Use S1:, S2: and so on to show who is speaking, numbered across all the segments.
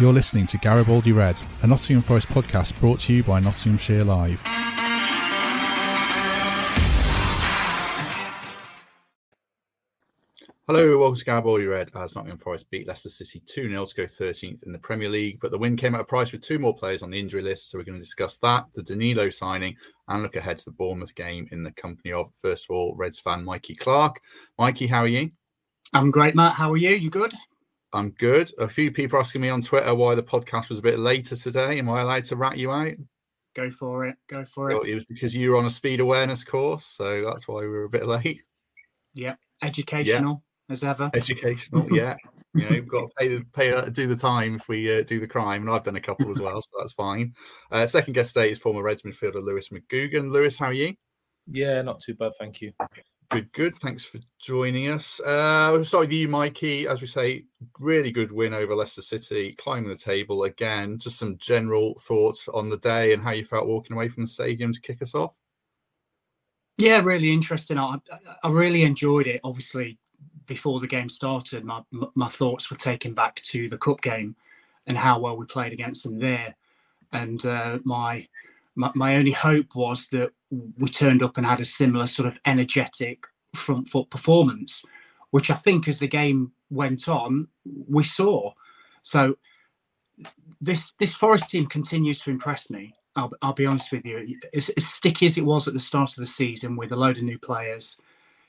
S1: You're listening to Garibaldi Red, a Nottingham Forest podcast brought to you by Nottinghamshire Live.
S2: Hello, welcome to Garibaldi Red as Nottingham Forest beat Leicester City 2 0 to go 13th in the Premier League. But the win came at a price with two more players on the injury list. So we're going to discuss that, the Danilo signing, and look ahead to the Bournemouth game in the company of, first of all, Reds fan Mikey Clarke. Mikey, how are you?
S3: I'm great, Matt. How are you? You good?
S2: I'm good. A few people asking me on Twitter why the podcast was a bit later today. Am I allowed to rat you out?
S3: Go for it. Go for it.
S2: Well, it was because you were on a speed awareness course, so that's why we were a bit late.
S3: Yep. Educational yeah. as ever.
S2: Educational, yeah. you know, you've got to pay, pay uh, do the time if we uh, do the crime, and I've done a couple as well, so that's fine. Uh, second guest today is former Reds midfielder Lewis McGugan. Lewis, how are you?
S4: Yeah, not too bad, thank you.
S2: Good, good. Thanks for joining us. Uh, sorry, the you, Mikey. As we say, really good win over Leicester City, climbing the table again. Just some general thoughts on the day and how you felt walking away from the stadium to kick us off.
S3: Yeah, really interesting. I, I really enjoyed it. Obviously, before the game started, my my thoughts were taken back to the cup game and how well we played against them there. And uh, my my, my only hope was that we turned up and had a similar sort of energetic front foot performance, which I think as the game went on, we saw. So this this Forest team continues to impress me. I'll, I'll be honest with you. As, as sticky as it was at the start of the season with a load of new players,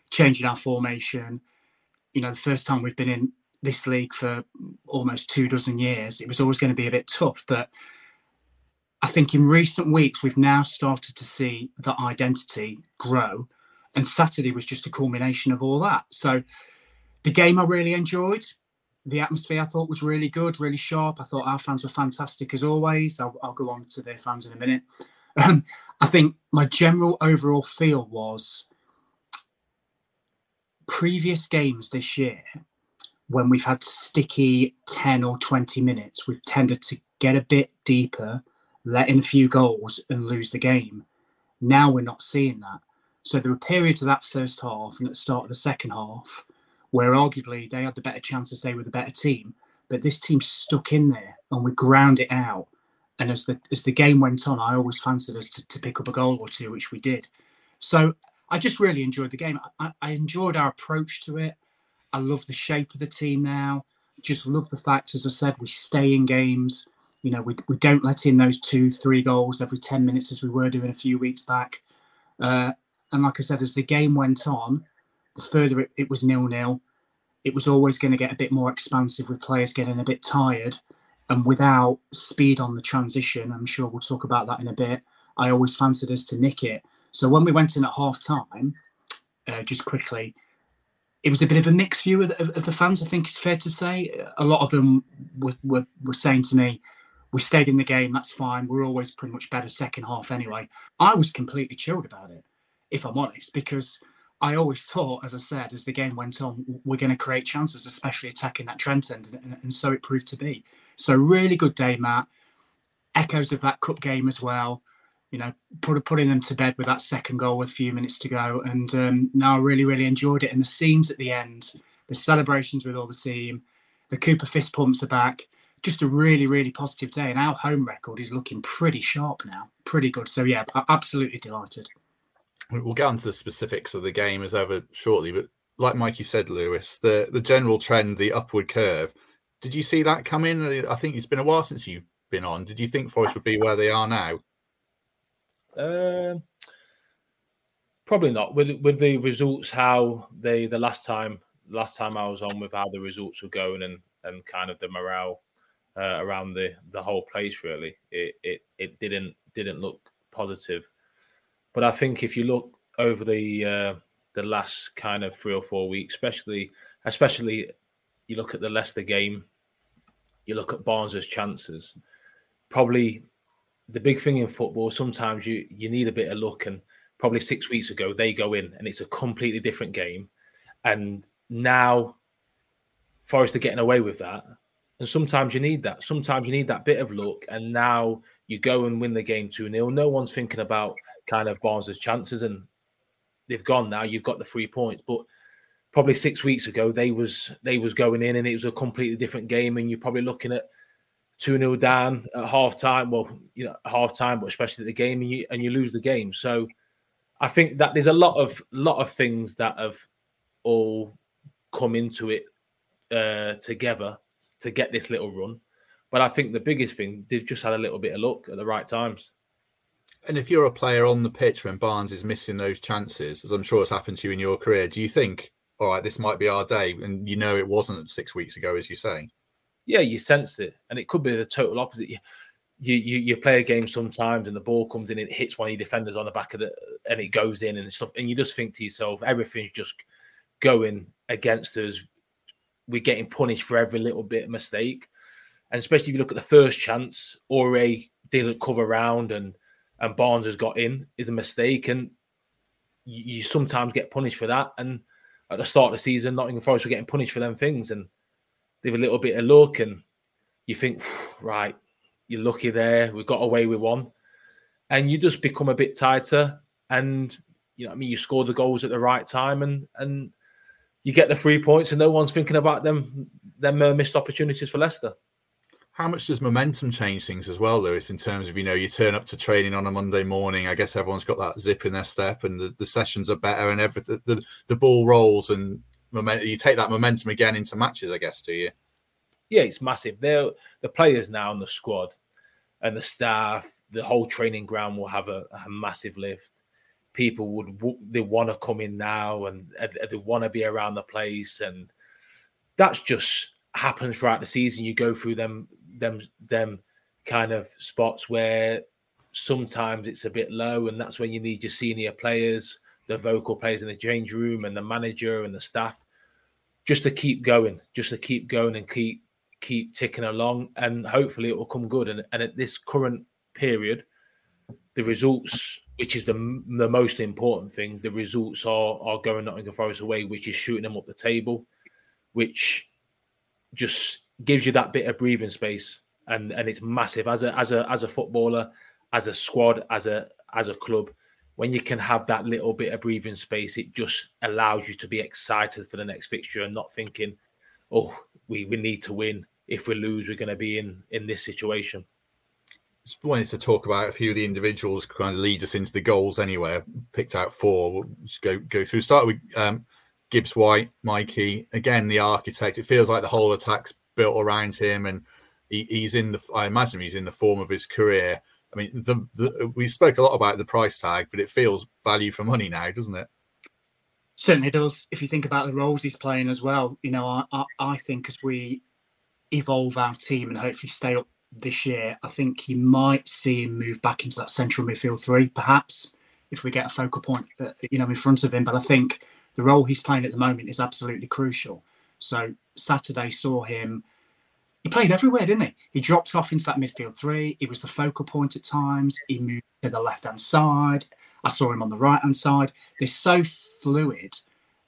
S3: changing our formation, you know, the first time we've been in this league for almost two dozen years, it was always going to be a bit tough. But I think in recent weeks, we've now started to see that identity grow. And Saturday was just a culmination of all that. So the game I really enjoyed. The atmosphere I thought was really good, really sharp. I thought our fans were fantastic as always. I'll, I'll go on to their fans in a minute. Um, I think my general overall feel was previous games this year, when we've had sticky 10 or 20 minutes, we've tended to get a bit deeper let in a few goals and lose the game. Now we're not seeing that. So there were periods of that first half and at the start of the second half where arguably they had the better chances, they were the better team, but this team stuck in there and we ground it out. And as the as the game went on, I always fancied us to, to pick up a goal or two, which we did. So I just really enjoyed the game. I, I enjoyed our approach to it. I love the shape of the team now. Just love the fact, as I said, we stay in games. You know, we, we don't let in those two, three goals every 10 minutes as we were doing a few weeks back. Uh, and like I said, as the game went on, the further it, it was nil nil, it was always going to get a bit more expansive with players getting a bit tired. And without speed on the transition, I'm sure we'll talk about that in a bit. I always fancied us to nick it. So when we went in at half time, uh, just quickly, it was a bit of a mixed view of, of, of, the fans. I think it's fair to say a lot of them were, were, were saying to me, we stayed in the game. That's fine. We're always pretty much better second half anyway. I was completely chilled about it, if I'm honest, because I always thought, as I said, as the game went on, we're going to create chances, especially attacking that Trent end, and, and so it proved to be. So really good day, Matt. Echoes of that cup game as well. You know, put, putting them to bed with that second goal with a few minutes to go, and um, now I really, really enjoyed it. And the scenes at the end, the celebrations with all the team, the Cooper fist pumps are back just a really, really positive day. And our home record is looking pretty sharp now, pretty good. So, yeah, absolutely delighted.
S2: We'll get on to the specifics of the game as ever shortly. But like Mikey said, Lewis, the, the general trend, the upward curve, did you see that come in? I think it's been a while since you've been on. Did you think Forest would be where they are now?
S4: Uh, probably not. With with the results, how they the last time last time I was on with how the results were going and and kind of the morale uh, around the the whole place. Really, it it it didn't didn't look positive. But I think if you look over the uh, the last kind of three or four weeks, especially especially you look at the Leicester game, you look at Barnes's chances. Probably the big thing in football, sometimes you you need a bit of luck, and probably six weeks ago they go in and it's a completely different game, and now Forest are getting away with that, and sometimes you need that. Sometimes you need that bit of luck. And now you go and win the game 2 0. No one's thinking about kind of Barnes' chances. And they've gone now. You've got the three points. But probably six weeks ago, they was they was going in and it was a completely different game. And you're probably looking at 2 0 down at half time. Well, you know, half time, but especially at the game, and you and you lose the game. So I think that there's a lot of lot of things that have all come into it uh, together to get this little run. But I think the biggest thing, they've just had a little bit of luck at the right times.
S2: And if you're a player on the pitch when Barnes is missing those chances, as I'm sure it's happened to you in your career, do you think, all right, this might be our day? And you know it wasn't six weeks ago, as you say.
S4: Yeah, you sense it. And it could be the total opposite. You, you, you play a game sometimes and the ball comes in and it hits one of your defenders on the back of the and it goes in and stuff. And you just think to yourself, everything's just going against us. We're getting punished for every little bit of mistake. And especially if you look at the first chance, Ore didn't cover round and and Barnes has got in is a mistake. And you, you, sometimes get punished for that. And at the start of the season, Nottingham Forest were getting punished for them things. And they have a little bit of luck. And you think, right, you're lucky there. We got away with one. And you just become a bit tighter. And you know, I mean, you score the goals at the right time and and you get the three points and no one's thinking about them them uh, missed opportunities for Leicester.
S2: How much does momentum change things as well, Lewis, in terms of, you know, you turn up to training on a Monday morning, I guess everyone's got that zip in their step and the, the sessions are better and everything, the, the ball rolls and momentum, you take that momentum again into matches, I guess, do you?
S4: Yeah, it's massive. They're the players now in the squad and the staff, the whole training ground will have a, a massive lift. People would they want to come in now and they want to be around the place, and that's just happens throughout the season. You go through them them them kind of spots where sometimes it's a bit low, and that's when you need your senior players, the vocal players in the change room, and the manager and the staff, just to keep going, just to keep going and keep keep ticking along, and hopefully it will come good. And, and at this current period, the results, which is the the most important thing, the results are are going Nottingham Forest away, which is shooting them up the table, which just gives you that bit of breathing space, and and it's massive as a as a as a footballer, as a squad, as a as a club. When you can have that little bit of breathing space, it just allows you to be excited for the next fixture and not thinking, "Oh, we, we need to win. If we lose, we're going to be in in this situation."
S2: Just wanted to talk about a few of the individuals kind of lead us into the goals anyway. I've picked out four. We'll just go go through. Start with um, Gibbs White, Mikey. Again, the architect. It feels like the whole attack's built around him, and he, he's in the. I imagine he's in the form of his career. I mean, the, the, we spoke a lot about the price tag, but it feels value for money now, doesn't it?
S3: Certainly does. If you think about the roles he's playing as well, you know, I, I, I think as we evolve our team and hopefully stay up this year, I think you might see him move back into that central midfield three, perhaps, if we get a focal point, uh, you know, in front of him. But I think the role he's playing at the moment is absolutely crucial. So Saturday saw him. He played everywhere, didn't he? He dropped off into that midfield three. He was the focal point at times. He moved to the left hand side. I saw him on the right hand side. They're so fluid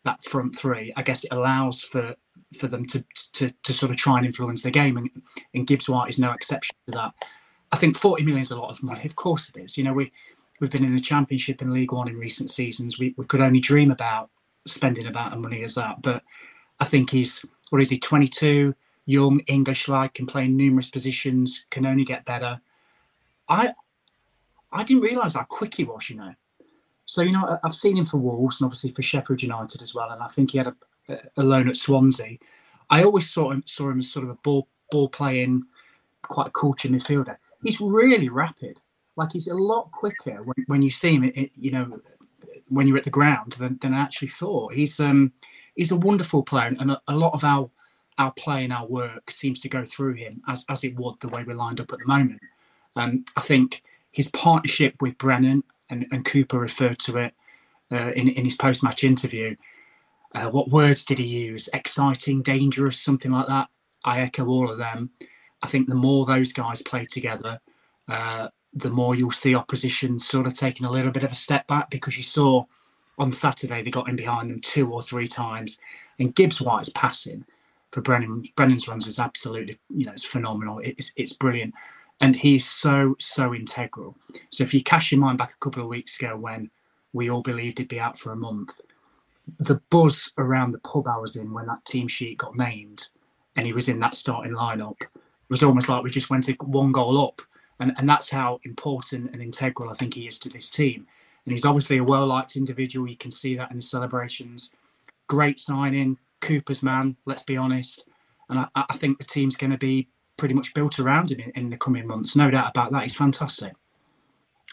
S3: that front three. I guess it allows for for them to to, to sort of try and influence the game, and, and Gibbs White is no exception to that. I think 40 million is a lot of money. Of course it is. You know, we we've been in the Championship and League One in recent seasons. We we could only dream about spending about as money as that, but I think he's, or is he 22, young, English like, can play in numerous positions, can only get better. I I didn't realise how quick he was, you know. So, you know, I've seen him for Wolves and obviously for Sheffield United as well. And I think he had a, a loan at Swansea. I always saw him saw him as sort of a ball ball playing, quite a cultured midfielder. He's really rapid. Like he's a lot quicker when, when you see him, it, you know, when you're at the ground than, than I actually thought. He's um he's a wonderful player, and a, a, lot of our our play and our work seems to go through him, as as it would the way we're lined up at the moment. Um, I think his partnership with Brennan and, and Cooper referred to it uh, in in his post match interview. Uh, what words did he use? Exciting, dangerous, something like that. I echo all of them. I think the more those guys play together, uh, the more you'll see opposition sort of taking a little bit of a step back because you saw on Saturday they got in behind them two or three times, and Gibbs White's passing for Brennan Brennan's runs is absolutely you know it's phenomenal. It's it's brilliant, and he's so so integral. So if you cash your mind back a couple of weeks ago when we all believed he'd be out for a month, the buzz around the pub I was in when that team sheet got named, and he was in that starting lineup was almost like we just went one goal up. And, and that's how important and integral I think he is to this team. And he's obviously a well liked individual. You can see that in the celebrations. Great signing, Cooper's man, let's be honest. And I, I think the team's going to be pretty much built around him in, in the coming months. No doubt about that. He's fantastic.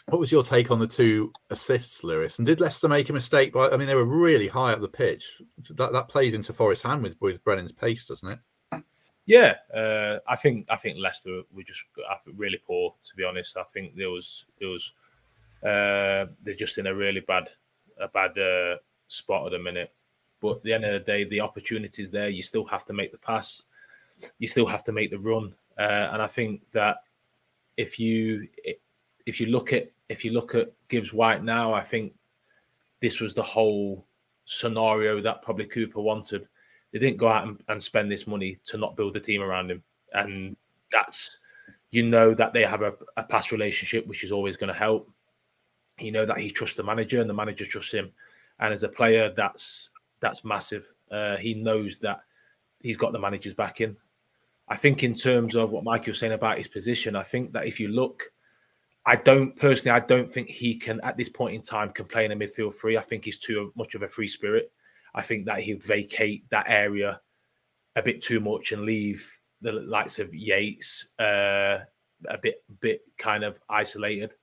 S2: What was your take on the two assists, Lewis? And did Leicester make a mistake? By, I mean, they were really high up the pitch. That, that plays into Forest's hand with, with Brennan's pace, doesn't it?
S4: Yeah, uh, I think I think Leicester were just really poor. To be honest, I think there was there was uh, they're just in a really bad a bad uh, spot at the minute. But at the end of the day, the opportunity is there. You still have to make the pass. You still have to make the run. Uh, and I think that if you if you look at if you look at Gibbs White now, I think this was the whole scenario that probably Cooper wanted they didn't go out and, and spend this money to not build a team around him. And that's, you know, that they have a, a past relationship, which is always going to help. You know that he trusts the manager and the manager trusts him. And as a player, that's that's massive. Uh, he knows that he's got the manager's backing. I think in terms of what Mike was saying about his position, I think that if you look, I don't personally, I don't think he can at this point in time can play in a midfield three. I think he's too much of a free spirit. I think that he'd vacate that area a bit too much and leave the likes of Yates uh, a bit bit kind of isolated.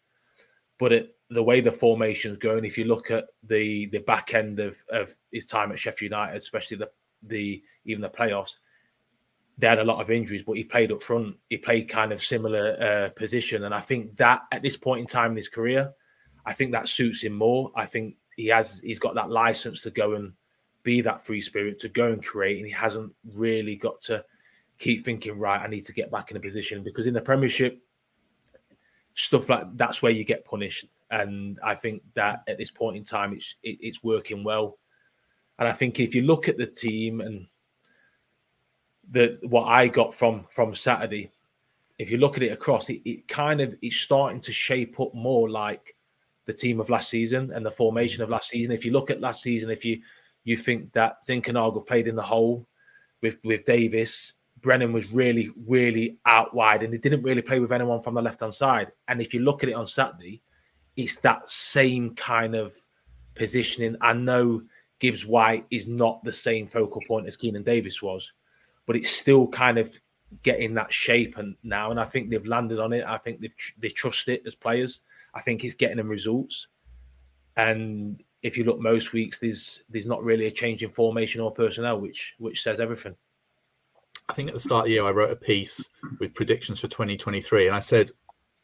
S4: But it, the way the formation's going, if you look at the the back end of, of his time at Sheffield United, especially the the even the playoffs, they had a lot of injuries, but he played up front. He played kind of similar uh, position, and I think that at this point in time in his career, I think that suits him more. I think he has he's got that license to go and be that free spirit to go and create, and he hasn't really got to keep thinking, right, I need to get back in a position because in the Premiership, stuff like that's where you get punished. And I think that at this point in time, it's it, it's working well. And I think if you look at the team and the what I got from from Saturday, if you look at it across, it, it kind of it's starting to shape up more like the team of last season and the formation of last season. If you look at last season, if you you think that Zinkernagel played in the hole with with Davis. Brennan was really, really out wide, and he didn't really play with anyone from the left hand side. And if you look at it on Saturday, it's that same kind of positioning. I know Gibbs White is not the same focal point as Keinan Davis was, but it's still kind of getting that shape and now. And I think they've landed on it. I think they've they trust it as players. I think it's getting them results. And if you look most weeks, there's there's not really a change in formation or personnel, which which says everything.
S2: I think at the start of the year, I wrote a piece with predictions for 2023, and I said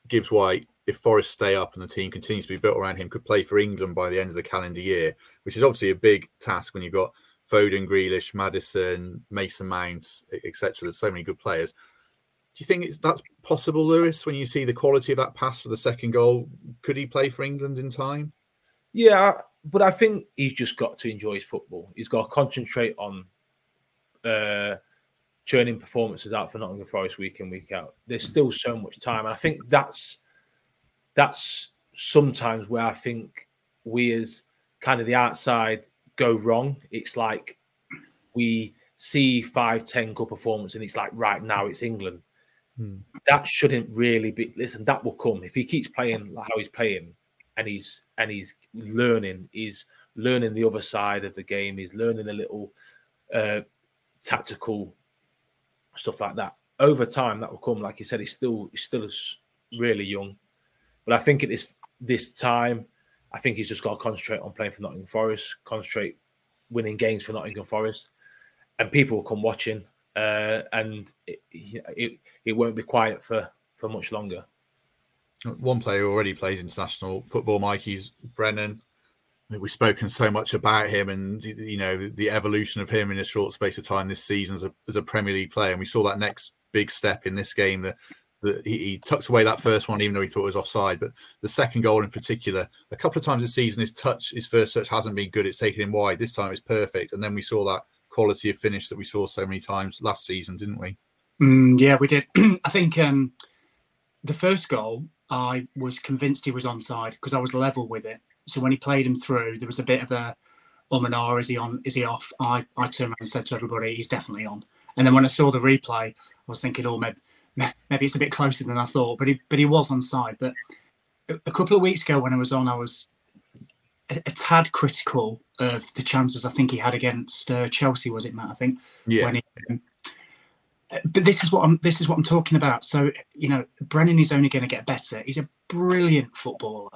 S2: Gibbs White, if Forest stay up and the team continues to be built around him, could play for England by the end of the calendar year, which is obviously a big task when you've got Foden, Grealish, Maddison, Mason Mount, etc. There's so many good players. Do you think it's that's possible, Lewis? When you see the quality of that pass for the second goal, could he play for England in time?
S4: Yeah, but I think he's just got to enjoy his football. He's got to concentrate on uh, churning performances out for Nottingham Forest week in week out. There's still so much time, and I think that's that's sometimes where I think we as kind of the outside go wrong. It's like we see five, ten good performance, and it's like right now it's England. Hmm. That shouldn't really be. Listen, that will come if he keeps playing like how he's playing and he's and he's learning. He's learning the other side of the game. He's learning a little uh, tactical stuff like that. Over time, that will come. Like you said, he's still he's still really young, but I think at this this time, I think he's just got to concentrate on playing for Nottingham Forest, concentrate winning games for Nottingham Forest, and people will come watching, uh, and it, it it won't be quiet for for much longer.
S2: One player who already plays international football, Mikey's Brennan. We've spoken so much about him and you know the evolution of him in a short space of time this season as a, as a Premier League player, and we saw that next big step in this game that that he, he tucks away that first one even though he thought it was offside, but the second goal in particular, a couple of times this season his touch, his first touch hasn't been good. It's taken him wide. This time it's perfect, and then we saw that quality of finish that we saw so many times last season, didn't we?
S3: Mm, yeah, we did. I think um, the first goal I was convinced he was onside because I was level with it. So when he played him through, there was a bit of a um and ah, is he on? Is he off? I, I turned around and said to everybody, he's definitely on. And then when I saw the replay, I was thinking, oh, maybe, maybe it's a bit closer than I thought, but he but he was on side. But a couple of weeks ago when I was on, I was a, a tad critical of the chances I think he had against uh, Chelsea. Was it Matt? I think.
S2: Yeah.
S3: He, um, but this is what I'm. This is what I'm talking about. So you know, Brennan is only going to get better. He's a brilliant footballer.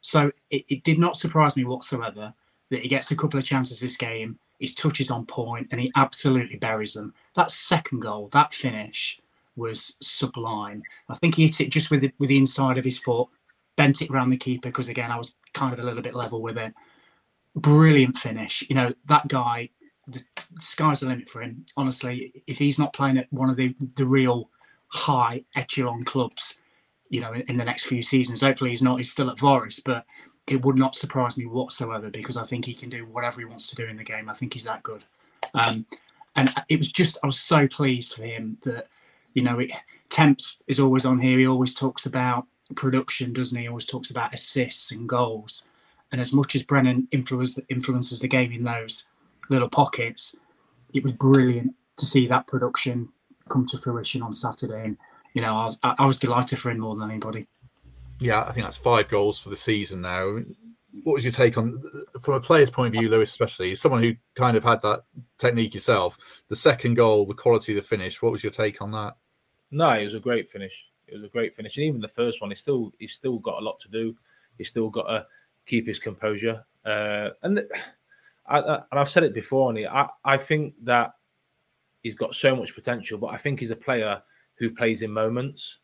S3: So it, it did not surprise me whatsoever that he gets a couple of chances this game. His touch is on point, and he absolutely buries them. That second goal, that finish, was sublime. I think he hit it just with the, with the inside of his foot, bent it around the keeper because again I was kind of a little bit level with it. Brilliant finish. You know that guy. The sky's the limit for him. Honestly, if he's not playing at one of the the real high echelon clubs, you know, in, in the next few seasons, hopefully he's not. He's still at Forest, but it would not surprise me whatsoever because I think he can do whatever he wants to do in the game. I think he's that good. Um, and it was just I was so pleased for him that you know it, Temps is always on here. He always talks about production, doesn't he? he? Always talks about assists and goals. And as much as Brennan influences influences the game in those little pockets, it was brilliant to see that production come to fruition on Saturday. And you know, I was, I was delighted for him more than anybody.
S2: Yeah, I think that's five goals for the season now. What was your take on, from a player's point of view, Lewis, especially someone who kind of had that technique yourself? The second goal, the quality of the finish. What was your take on that?
S4: No, it was a great finish. It was a great finish, and even the first one, he's still he's still got a lot to do. He's still got to keep his composure. Uh, and I, I, and I've said it before, and I I think that he's got so much potential, but I think he's a player who plays in moments,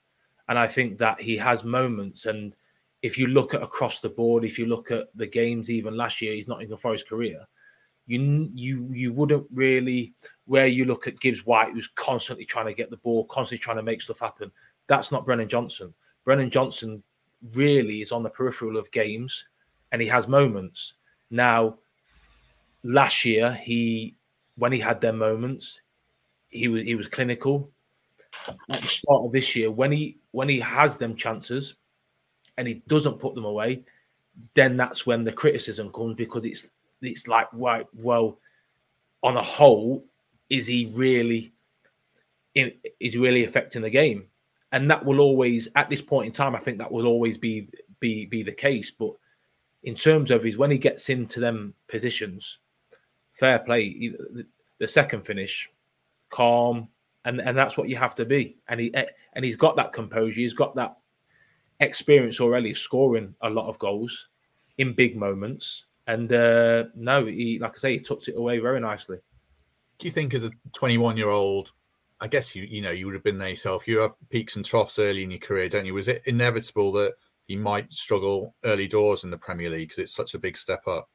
S4: and I think that he has moments. And if you look at across the board, if you look at the games, even last year, he's not in Forest career. You you you wouldn't really where you look at Gibbs White, who's constantly trying to get the ball, constantly trying to make stuff happen. That's not Brennan Johnson. Brennan Johnson really is on the peripheral of games and he has moments. Now, last year, he when he had their moments, he was he was clinical. At the start of this year, when he when he has them chances and he doesn't put them away, then that's when the criticism comes because it's it's like right, well, on a whole, is he really in, is really affecting the game? and that will always at this point in time i think that will always be be be the case. But in terms of his when he gets into them positions fair play the second finish calm and and that's what you have to be. And he and he's got that composure he's got that experience already scoring a lot of goals in big moments and uh no he like i say he tucked it away very nicely
S2: do you think as a 21 year old I guess you you know you would have been there yourself. You have peaks and troughs early in your career, don't you? Was it inevitable that you might struggle early doors in the Premier League because it's such a big step up?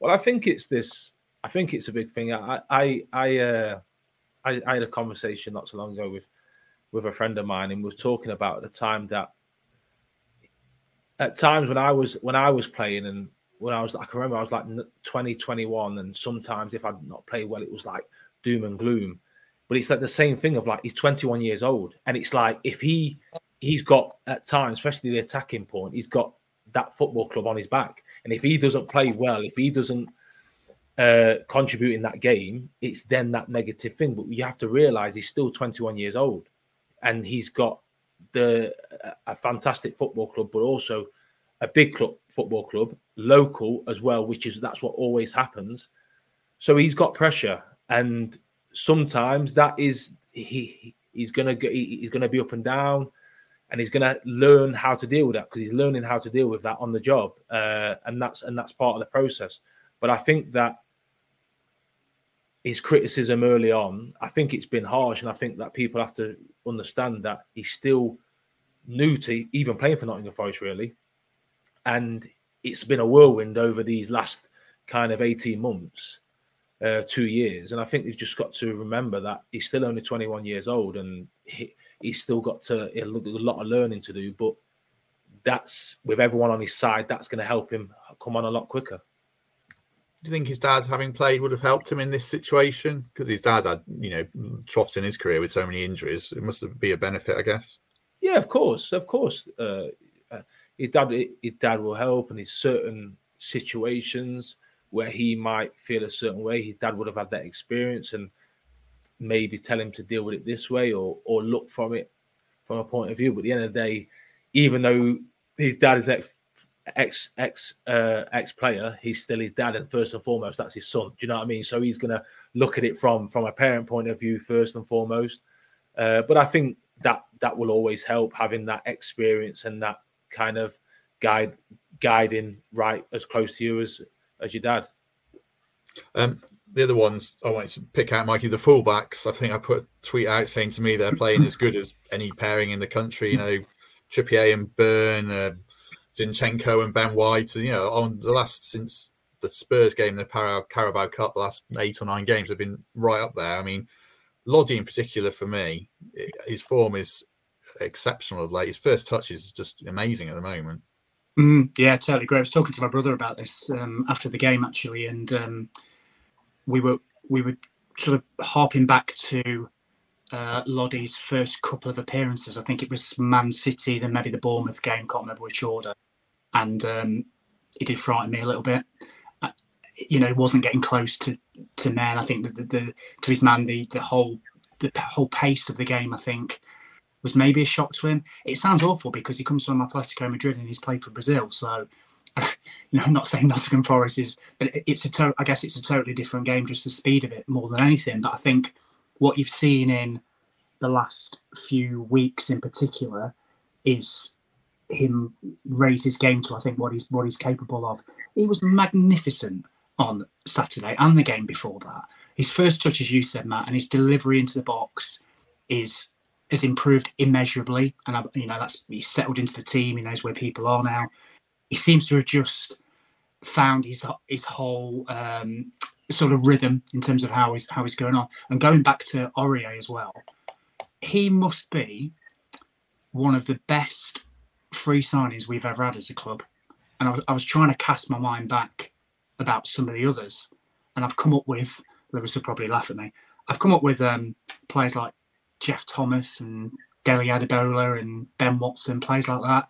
S4: Well, I think it's this. I think it's a big thing. I I I, uh, I, I had a conversation not so long ago with with a friend of mine, and we was talking about the time that at times when I was when I was playing and when I was I can remember I was like 20, 21, and sometimes if I'd not played well, it was like doom and gloom. But it's like the same thing of like he's 21 years old, and it's like if he he's got at times, especially the attacking point, he's got that football club on his back, and if he doesn't play well, if he doesn't uh, contribute in that game, it's then that negative thing. But you have to realize he's still 21 years old, and he's got the a fantastic football club, but also a big club football club, local as well, which is that's what always happens. So he's got pressure, and sometimes that is he he's gonna get he's gonna be up and down and he's to learn how to deal with that because he's learning how to deal with that on the job uh, and that's and that's part of the process but i think that his criticism early on i think it's been harsh and i think that people have to understand that he's still new to even playing for nottingham forest really and it's been a whirlwind over these last kind of 18 months uh, two years. And I think they've just got to remember that he's still only 21 years old and he, he's still got to a lot of learning to do. But that's with everyone on his side, that's going to help him come on a lot quicker.
S2: Do you think his dad, having played, would have helped him in this situation? Because his dad had, you know, troughs in his career with so many injuries. It must be a benefit, I guess.
S4: Yeah, of course, of course. Uh, uh his dad, his dad will help, and his certain situations where he might feel a certain way. His dad would have had that experience and maybe tell him to deal with it this way or or look from it from a point of view. But at the end of the day, even though his dad is ex ex ex uh, ex player, he's still his dad, and first and foremost, that's his son. Do you know what I mean? So he's gonna look at it from from a parent point of view first and foremost. Uh, but I think that that will always help having that experience and that kind of guide guiding right as close to you as as your dad.
S2: Um, the other ones I wanted to pick out, Mikey, the fullbacks. I think I put a tweet out saying to me they're playing as good as any pairing in the country. You know, Trippier and Burn, uh, Zinchenko and Ben White. And, you know, on the last since the Spurs game, the Carabao Cup, the last eight or nine games have been right up there. I mean, Lodi in particular for me, his form is exceptional of late. His first touch is just amazing at the moment.
S3: Mm, yeah, totally agree. I was talking to my brother about this um, after the game actually, and um, we were we were sort of harping back to uh, Lodi's first couple of appearances. I think it was Man City, then maybe the Bournemouth game. Can't remember which order, and um, he did frighten me a little bit. Uh, you know, he wasn't getting close to to men. I think the, the, the to his man the the whole the whole pace of the game. I think was maybe a shock to him. It sounds awful because he comes from Atletico Madrid and he's played for Brazil. So, you know, I'm not saying Nottingham Forest is, but it's a to- I guess it's a totally different game, just the speed of it more than anything. But I think what you've seen in the last few weeks, in particular, is him raise his game to I think what he's what he's capable of. He was magnificent on Saturday and the game before that. His first touch, as you said, Matt, and his delivery into the box is has improved immeasurably, and I, you know that's he's settled into the team. He knows where people are now. He seems to have just found his his whole um, sort of rhythm in terms of how he's how he's going on. And going back to Aurier as well, he must be one of the best free signings we've ever had as a club. And I was, I was trying to cast my mind back about some of the others, and I've come up with. Lewis will probably laugh at me. I've come up with um, players like Geoff Thomas and Dele Adebola and Ben Watson, players like that.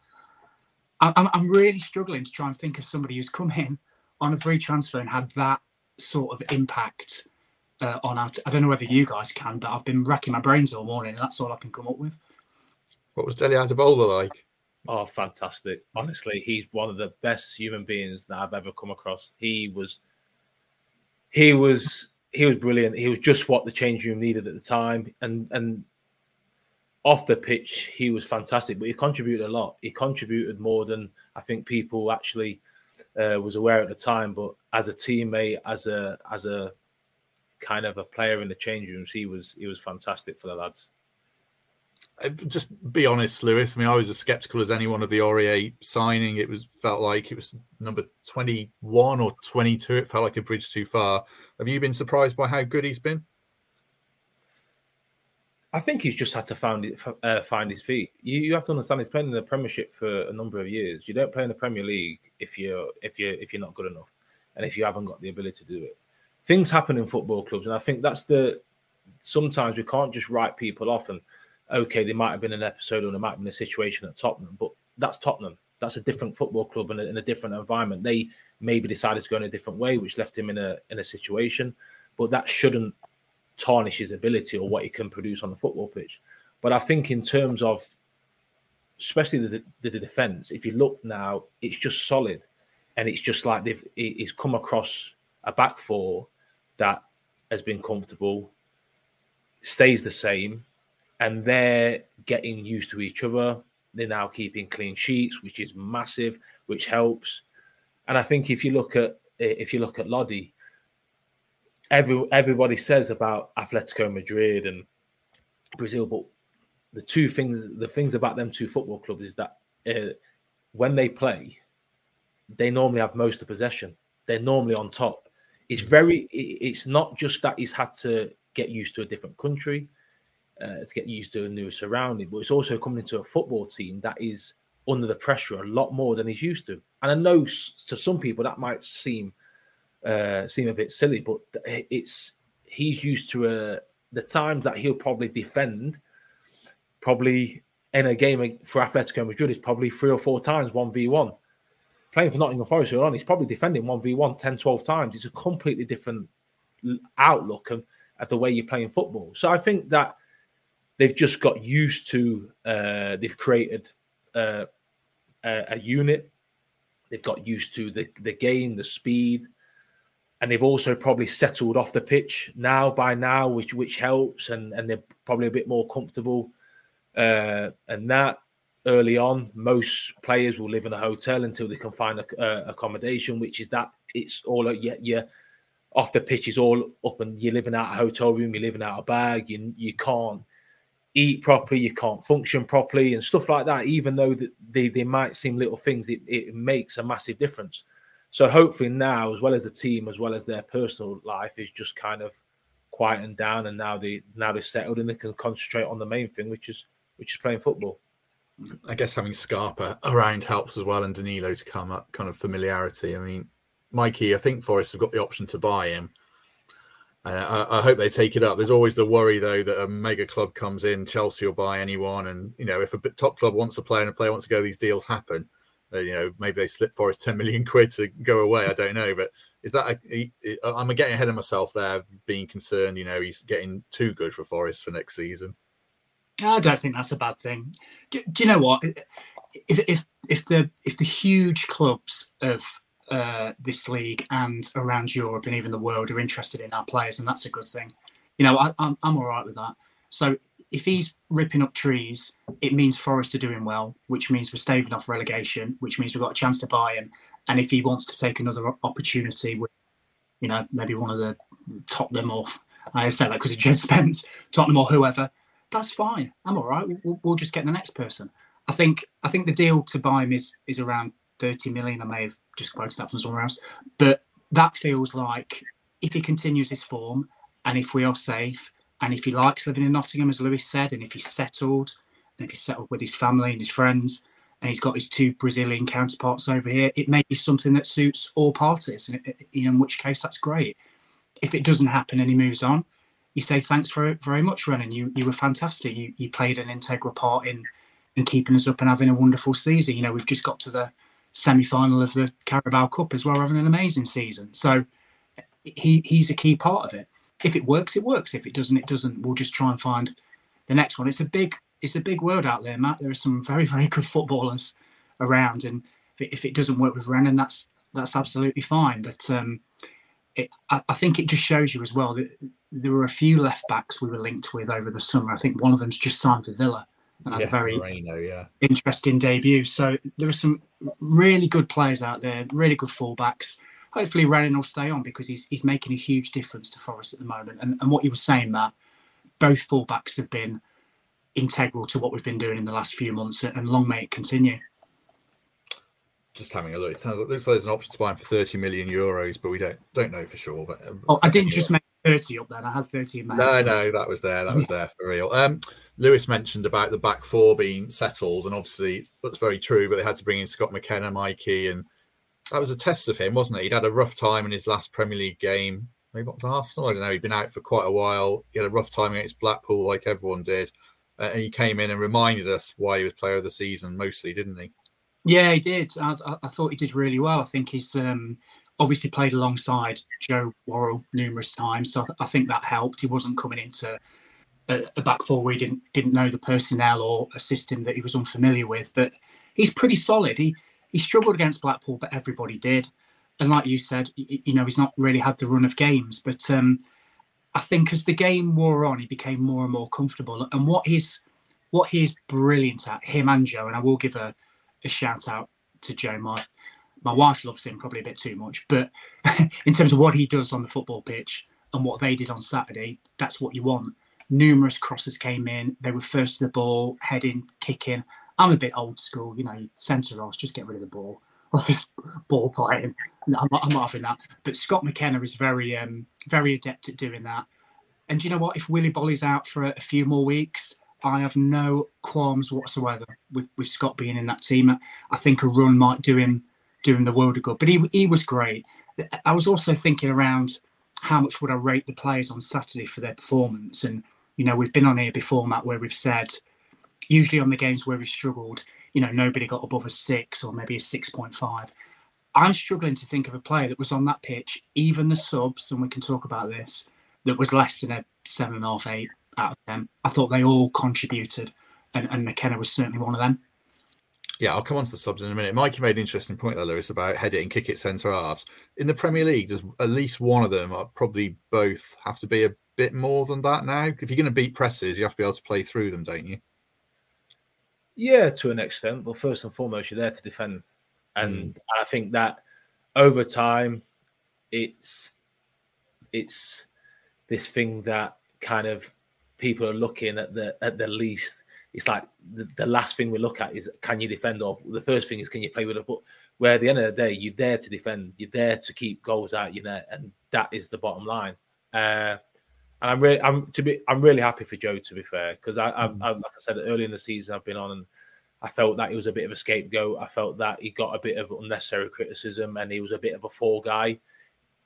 S3: I'm, I'm really struggling to try and think of somebody who's come in on a free transfer and had that sort of impact uh, on our. T- I don't know whether you guys can, but I've been racking my brains all morning, and that's all I can come up with.
S2: What was Dele Adebola like?
S4: Oh, fantastic! Honestly, he's one of the best human beings that I've ever come across. He was, he was he was brilliant. He was just what the change room needed at the time, and and off the pitch he was fantastic. But he contributed a lot. He contributed more than I think people actually uh, was aware at the time. But as a teammate, as a as a kind of a player in the change rooms, he was he was fantastic for the lads.
S2: Uh, just be honest, Lewis. I mean, I was as skeptical as anyone of the Aurier signing. It was felt like it was number twenty-one or twenty-two. It felt like a bridge too far. Have you been surprised by how good he's been?
S4: I think he's just had to find it, uh, find his feet. You, you have to understand he's playing in the Premiership for a number of years. You don't play in the Premier League if you're if you if you're not good enough, and if you haven't got the ability to do it. Things happen in football clubs, and I think that's the. Sometimes we can't just write people off and okay, there might have been an episode or there might have been a situation at Tottenham, but that's Tottenham. That's a different football club and in a different environment. They maybe decided to go in a different way, which left him in a in a situation, but that shouldn't tarnish his ability or what he can produce on the football pitch. But I think in terms of especially the, the, the defense, if you look now, it's just solid, and it's just like they've he's come across a back four that has been comfortable, stays the same, and they're getting used to each other. They're now keeping clean sheets, which is massive, which helps. And I think if you look at if you look at Lodi, every everybody says about Atletico Madrid and Brazil, but the two things the things about them two football clubs is that uh, when they play, they normally have most of the possession. They're normally on top. It's very. It's not just that he's had to get used to a different country uh, to get used to a new surrounding. But it's also coming into a football team that is under the pressure a lot more than he's used to. And I know to some people that might seem uh, seem a bit silly, but it's he's used to uh, the times that he'll probably defend. Probably in a game for Atletico Madrid is probably three or four times one v one. Playing for Nottingham Forest on, he's probably defending 1v1 10, 12 times. It's a completely different outlook of, of the way you're playing football. So I think that they've just got used to. Uh, they've created uh, a, unit. They've got used to the the game, the speed, and they've also probably settled off the pitch now by now, which which helps, and and they're probably a bit more comfortable. Uh, and that early on, most players will live in a hotel until they can find a, uh, accommodation, which is that it's all yeah, yeah, off the pitch is all up, and you're living out a hotel room, you're living out a bag, you you can't eat properly, you can't function properly, and stuff like that. Even though they they might seem little things, it, it makes a massive difference. So hopefully now, as well as the team, as well as their personal life, is just kind of quieting down, and now they now they're settled and they can concentrate on the main thing, which is which is playing football.
S2: I guess having Scarpa around helps as well, and Danilo to come up, kind of familiarity. I mean, Mikey, I think Forest have got the option to buy him. I, I, hope they take it up. There's always the worry, though, that a mega club comes in, Chelsea will buy anyone, and you know, if a top club wants to play and a player wants to go, these deals happen. Uh, you know, maybe they slip Forest 10 million quid to go away. I don't know, but is that a, I'm getting ahead of myself there, being concerned. You know, he's getting too good for Forest for next season.
S3: I don't think that's a bad thing. Do, do you know what? If if if the if the huge clubs of uh, this league and around Europe and even the world are interested in our players, and that's a good thing. You know, I, I'm I'm all right with that. So if he's ripping up trees, it means Forest are doing well, which means we're staving off relegation, which means we've got a chance to buy him. And if he wants to take another opportunity with, you know, maybe one of the Tottenham or I say that because of Jed Spence, Tottenham or whoever, that's fine. I'm all right. We'll, we'll just get the next person. I think I think the deal to buy him is is around 30 million. I may have just quoted that from somewhere else, but that feels like if he continues his form and if we are safe and if he likes living in Nottingham, as Lewis said, and if he's settled and if he's settled with his family and his friends and he's got his two Brazilian counterparts over here, it may be something that suits all parties. In which case, that's great. If it doesn't happen and he moves on, you say thanks very very much, Renan. You you were fantastic. You you played an integral part in in keeping us up and having a wonderful season. You know, we've just got to the semi final of the Carabao Cup as well, having an amazing season. So he he's a key part of it. If it works, it works. If it doesn't, it doesn't. We'll just try and find the next one. It's a big it's a big world out there, Matt. There are some very very good footballers around, and if it, if it doesn't work with Renan, that's that's absolutely fine. But um, it, I, I, think it just shows you as well that there were a few left backs we were linked with over the summer. I think one of them's just signed for Villa and had a very
S2: Moreno, yeah.
S3: interesting debut. So there are some really good players out there, really good fullbacks. Hopefully, Renan will stay on because he's he's making a huge difference to Forest at the moment. And, and what you were saying, Matt, both fullbacks have been integral to what we've been doing in the last few months, and long may it continue
S2: just having a look. It sounds like looks like there's an option to buy him for 30 million euros, but we don't don't know for sure. But
S3: um, oh, I didn't just make 30 up there. I had 30 in my
S2: No, no, that was there. That was there for real. Um, Lewis mentioned about the back four being settled, and obviously that's very true. But they had to bring in Scott McKenna, Mikey, and that was a test of him, wasn't it? He'd had a rough time in his last Premier League game. Maybe not to Arsenal. I don't know. He'd been out for quite a while. He had a rough time against Blackpool, like everyone did. Uh, and he came in and reminded us why he was player of the season, mostly, didn't he?
S3: Yeah, he did. I, I, thought he did really well. I think he's um, obviously played alongside Joe Worrall numerous times, so I think that helped. He wasn't coming into a, a back four where he didn't didn't know the personnel or a system that he was unfamiliar with. But he's pretty solid. He he struggled against Blackpool, but everybody did. And like you said, you know, he's not really had the run of games, but um, I think as the game wore on, he became more and more comfortable. And what he's what he's brilliant at, him and Joe, and I will give a a shout out to Joe. My my wife loves him probably a bit too much, but in terms of what he does on the football pitch and what they did on Saturday, that's what you want. Numerous crosses came in. They were first to the ball, heading, kicking. I'm a bit old school, you know, centre offs, just get rid of the ball. Or this ball playing. I'm, I'm not having that. But Scott McKenna is very, um, very adept at doing that. And you know what? If Willy Boly's out for a, a few more weeks, I have no qualms whatsoever with, with Scott being in that team. I think a run might do him do him the world of good. But he he was great. I was also thinking around how much would I rate the players on Saturday for their performance. And you know, we've been on here before, Matt, where we've said usually on the games where we struggled, you know, nobody got above a six or maybe a six point five. I'm struggling to think of a player that was on that pitch, even the subs, and we can talk about this, that was less than a seven and a half, eight out of ten. I thought they all contributed, and, and McKenna was certainly one of them.
S2: Yeah, I'll come on to the subs in a minute. Mikey made an interesting point there, Lewis, about head it and kick it centre halves. In the Premier League, does at least one of them, probably both, have to be a bit more than that now? If you're going to beat presses, you have to be able to play through them, don't you?
S4: Yeah, to an extent. But first and foremost, you're there to defend. And mm. I think that over time, it's it's this thing that kind of people are looking at the at the least. It's like the, the last thing we look at is can you defend, or the first thing is can you play with it. But where at the end of the day, you're there to defend, you're there to keep goals out you know and that is the bottom line. Uh, and I'm really, I'm to be, I'm really happy for Joe to be fair, because I, I, mm. I, like I said early in the season, I've been on and I felt that he was a bit of a scapegoat. I felt that he got a bit of unnecessary criticism and he was a bit of a fall guy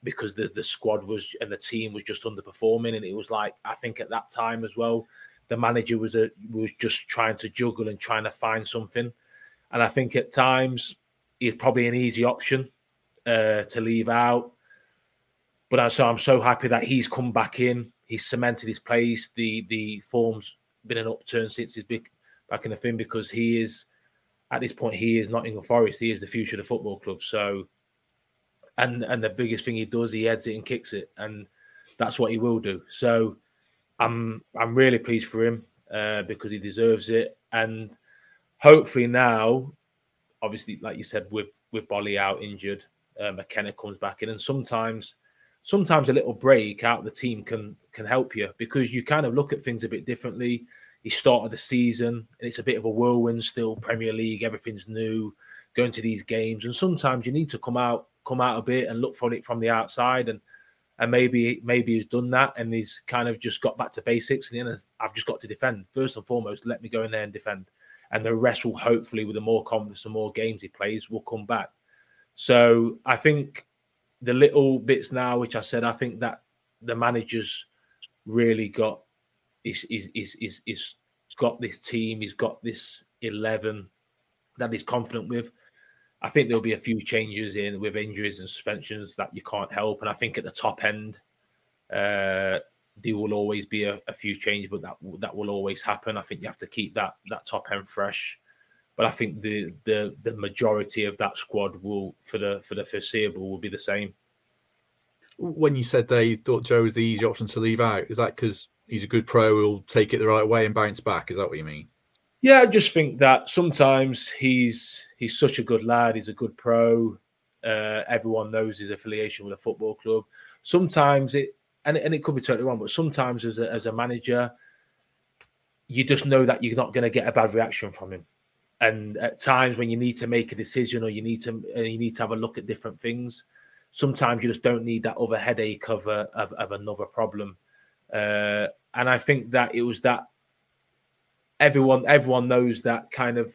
S4: because the, the squad was and the team was just underperforming. And it was like, I think at that time as well, the manager was a, was just trying to juggle and trying to find something. And I think at times he's probably an easy option uh, to leave out. But I'm so I'm so happy that he's come back in. He's cemented his place. The the form's been an upturn since he's been back in the thing because he is at this point he is Nottingham Forest. He is the future of the football club. So, and and the biggest thing he does, he heads it and kicks it, and that's what he will do. So, I'm I'm really pleased for him uh, because he deserves it, and hopefully now, obviously, like you said, with with Boly out injured, uh, McKenna comes back in, and sometimes. Sometimes a little break out the team can can help you because you kind of look at things a bit differently. He started the season and it's a bit of a whirlwind still premier league everything's new going to these games. And sometimes you need to come out come out a bit and look for it from the outside. And and maybe maybe he's done that and he's kind of just got back to basics and I've just got to defend. First and foremost let me go in there and defend. And the rest will hopefully with the more confidence and more games he plays will come back. So I think the little bits now which I said I think that the managers really got is he's, he's, he's got this team, he's got this 11 that he's confident with. I think there'll be a few changes in with injuries and suspensions that you can't help. And I think at the top end, uh, there will always be a, a, few changes, but that that will always happen. I think you have to keep that that top end fresh. But I think the the the majority of that squad will for the for the foreseeable will be the same.
S2: When you said they thought Joe was the easy option to leave out, is that because he's a good pro who'll take it the right way and bounce back. Is that what you mean?
S4: Yeah, I just think that sometimes he's he's such a good lad. He's a good pro. Uh, everyone knows his affiliation with a football club. Sometimes it and, and it could be totally wrong, but sometimes as a, as a manager, you just know that you're not going to get a bad reaction from him. And at times when you need to make a decision or you need to uh, you need to have a look at different things, sometimes you just don't need that other headache of a, of, of another problem. Uh, and I think that it was that everyone everyone knows that kind of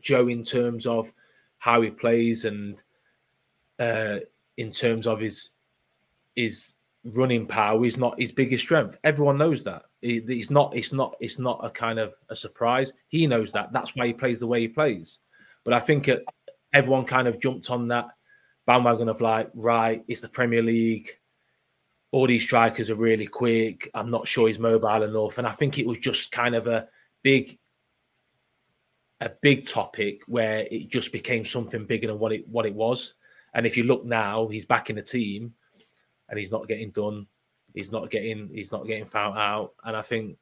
S4: Joe in terms of how he plays and uh, in terms of his his running power is not his biggest strength. Everyone knows that. He's not. It's not. It's not a kind of a surprise. He knows that. That's why he plays the way he plays. But I think everyone kind of jumped on that bandwagon of like, right, it's the Premier League all these strikers are really quick. I'm not sure he's mobile enough. And I think it was just kind of a big a big topic where it just became something bigger than what it what it was. And if you look now, he's back in the team and he's not getting done. He's not getting he's not getting found out. And I think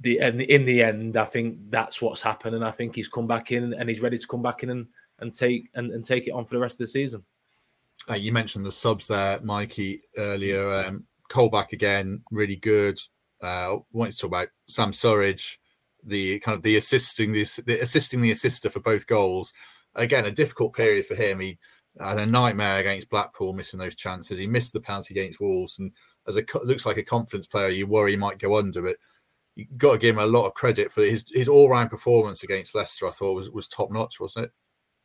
S4: the and in the end, I think that's what's happened. And I think he's come back in and he's ready to come back in and, and take and, and take it on for the rest of the season.
S2: Uh, you mentioned the subs there, Mikey, earlier. Um, Colback again, really good. Uh, wanted to talk about Sam Surridge, the kind of the assisting the, the assisting the assister for both goals. Again, a difficult period for him. He had a nightmare against Blackpool, missing those chances. He missed the penalty against Wolves, and as a looks like a confidence player, you worry he might go under. But you got to give him a lot of credit for his his all round performance against Leicester. I thought was was top notch, wasn't it?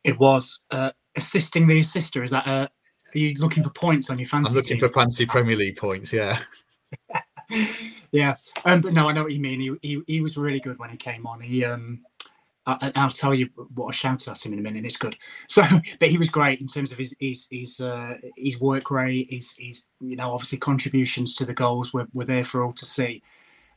S3: It was uh, assisting the assister. Is that a are you looking for points on your fantasy?
S2: I'm looking
S3: team?
S2: for fantasy Premier League points. Yeah.
S3: yeah, um, but no, I know what you mean. He, he he was really good when he came on. He um I, will tell you what I shouted at him in a minute. It's good. So, but he was great in terms of his his his, uh, his work rate. His his you know obviously contributions to the goals were, were there for all to see.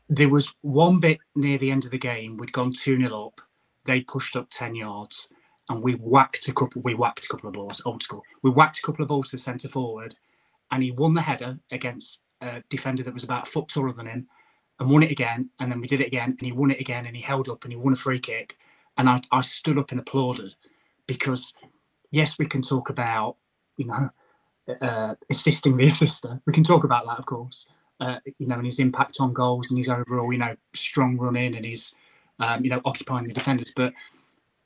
S3: There was one bit near the end of the game. We'd gone two 0 up. They pushed up ten yards, and we whacked a couple. We whacked a couple of balls. Old school. We whacked a couple of balls to centre forward, and he won the header against a defender that was about a foot taller than him, and won it again. And then we did it again, and he won it again, and he held up and he won a free kick and I, I stood up and applauded because yes, we can talk about you know uh, assisting the assister. We can talk about that, of course. Uh, you know, and his impact on goals and his overall, you know, strong running and his, um, you know, occupying the defenders. But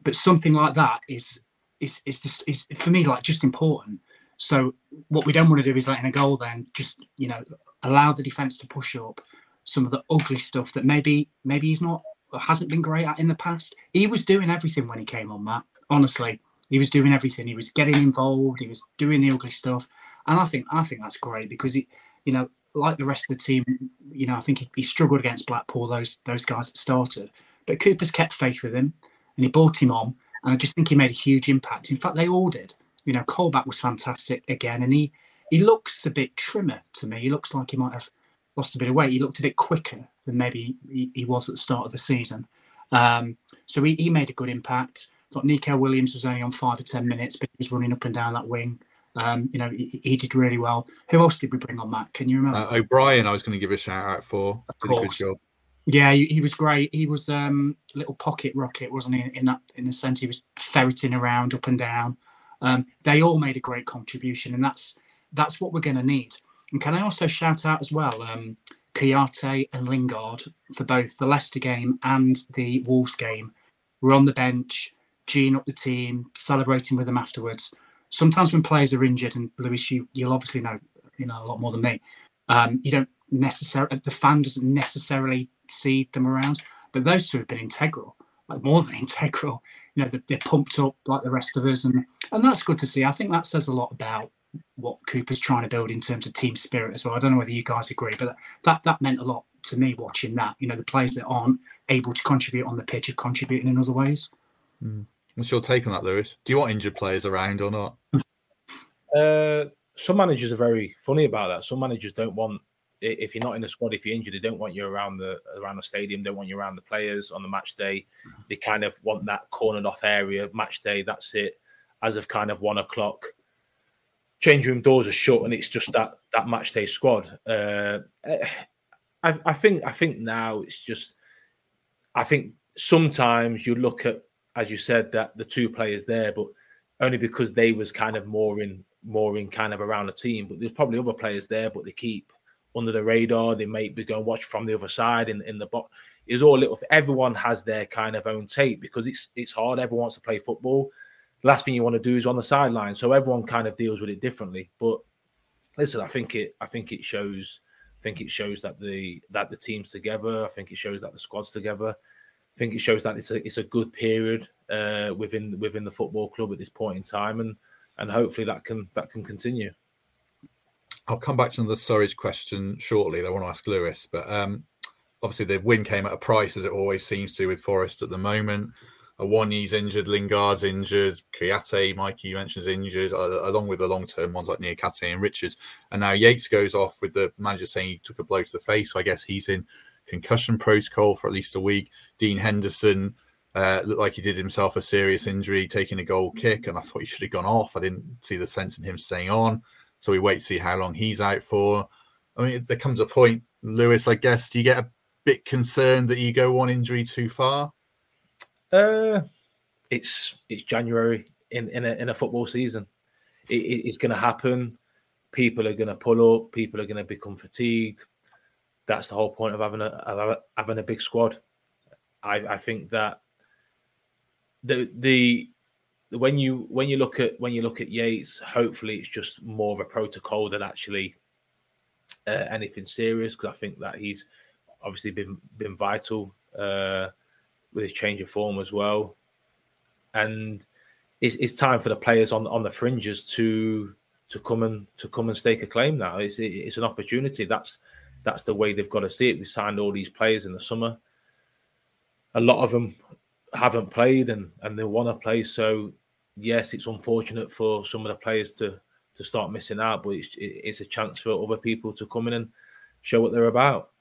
S3: but something like that is is is just is for me like just important. So what we don't want to do is letting a goal then just you know allow the defense to push up some of the ugly stuff that maybe maybe he's not hasn't been great at in the past. He was doing everything when he came on, Matt. Honestly, he was doing everything. He was getting involved. He was doing the ugly stuff, and I think I think that's great because he, you know, like the rest of the team, you know, I think he, he struggled against Blackpool. Those those guys that started, but Cooper's kept faith with him, and he brought him on, and I just think he made a huge impact. In fact, they all did. You know, Colback was fantastic again, and he he looks a bit trimmer to me. He looks like he might have lost a bit of weight. He looked a bit quicker than maybe he, he was at the start of the season. Um, so he, he made a good impact. I thought Neco Williams was only on five or ten minutes, but he was running up and down that wing. Um, you know, he, he, did really well. Who else did we bring on, Matt? Can you remember?
S2: Uh, O'Brien, I was going to give a shout out for. Of course.
S3: Yeah, he, he, was great. He was um, a little pocket rocket, wasn't he? In that, in the sense, he was ferreting around up and down. Um, they all made a great contribution, and that's that's what we're going to need. And can I also shout out as well, um, Kouyaté and Lingard for both the Leicester game and the Wolves game We're on the bench, geeing up the team, celebrating with them afterwards. Sometimes when players are injured, and Lewis, you, you'll obviously know, you know a lot more than me. Um, you don't necessarily, the fan doesn't necessarily see them around, but those two have been integral, like more than integral. You know, they're, they're pumped up like the rest of us, and and that's good to see. I think that says a lot about what Cooper's trying to build in terms of team spirit as well. I don't know whether you guys agree, but that that meant a lot to me watching that. You know, the players that aren't able to contribute on the pitch are contributing in other ways.
S2: Mm. What's your take on that, Lewis? Do you want injured players around or not?
S4: Uh, some managers are very funny about that. Some managers don't want if you're not in the squad, if you're injured, they don't want you around the around the stadium. They want you around the players on the match day. They kind of want that cornered off area match day. That's it. As of kind of one o'clock, change room doors are shut and it's just that that match day squad. Uh, I, I think I think now it's just I think sometimes you look at as you said that the two players there, but only because they was kind of more in more in kind of around the team. But there's probably other players there, but they keep under the radar. They may be going watch from the other side in, in the box. It's all little. Everyone has their kind of own tape because it's it's hard. Everyone wants to play football last thing you want to do is on the sideline. So everyone kind of deals with it differently. But listen, I think it I think it shows I think it shows that the that the team's together. I think it shows that the squad's together. I think it shows that it's a it's a good period uh, within within the football club at this point in time, and and hopefully that can that can continue.
S2: I'll come back to the Surridge question shortly. I want to ask Lewis, but um, obviously the win came at a price, as it always seems to with Forest at the moment. Awoniyi's injured, Lingard's injured, Kouyaté, Mikey, you mentioned is injured, uh, along with the long term ones like Niakhaté and Richards. And now Yates goes off with the manager saying he took a blow to the face. So I guess he's in concussion protocol for at least a week. Dean Henderson uh, looked like he did himself a serious injury, taking a goal kick. And I thought he should have gone off. I didn't see the sense in him staying on. So we wait to see how long he's out for. I mean, there comes a point, Lewis, I guess, do you get a bit concerned that you go one injury too far?
S4: Uh, it's it's January in in a, in a football season. It, it, it's going to happen. People are going to pull up. People are going to become fatigued. That's the whole point of having a of having a big squad. I, I think that the the when you when you look at when you look at Yates, hopefully it's just more of a protocol than actually uh, anything serious. Because I think that he's obviously been been vital. Uh, with his change of form as well. And it's, it's time for the players on on the fringes to to come and to come and stake a claim now. It's it's an opportunity. That's that's the way they've got to see it. We signed all these players in the summer. A lot of them haven't played and and they want to play. So yes, it's unfortunate for some of the players to to start missing out, but it's, it's a chance for other people to come in and show what they're about.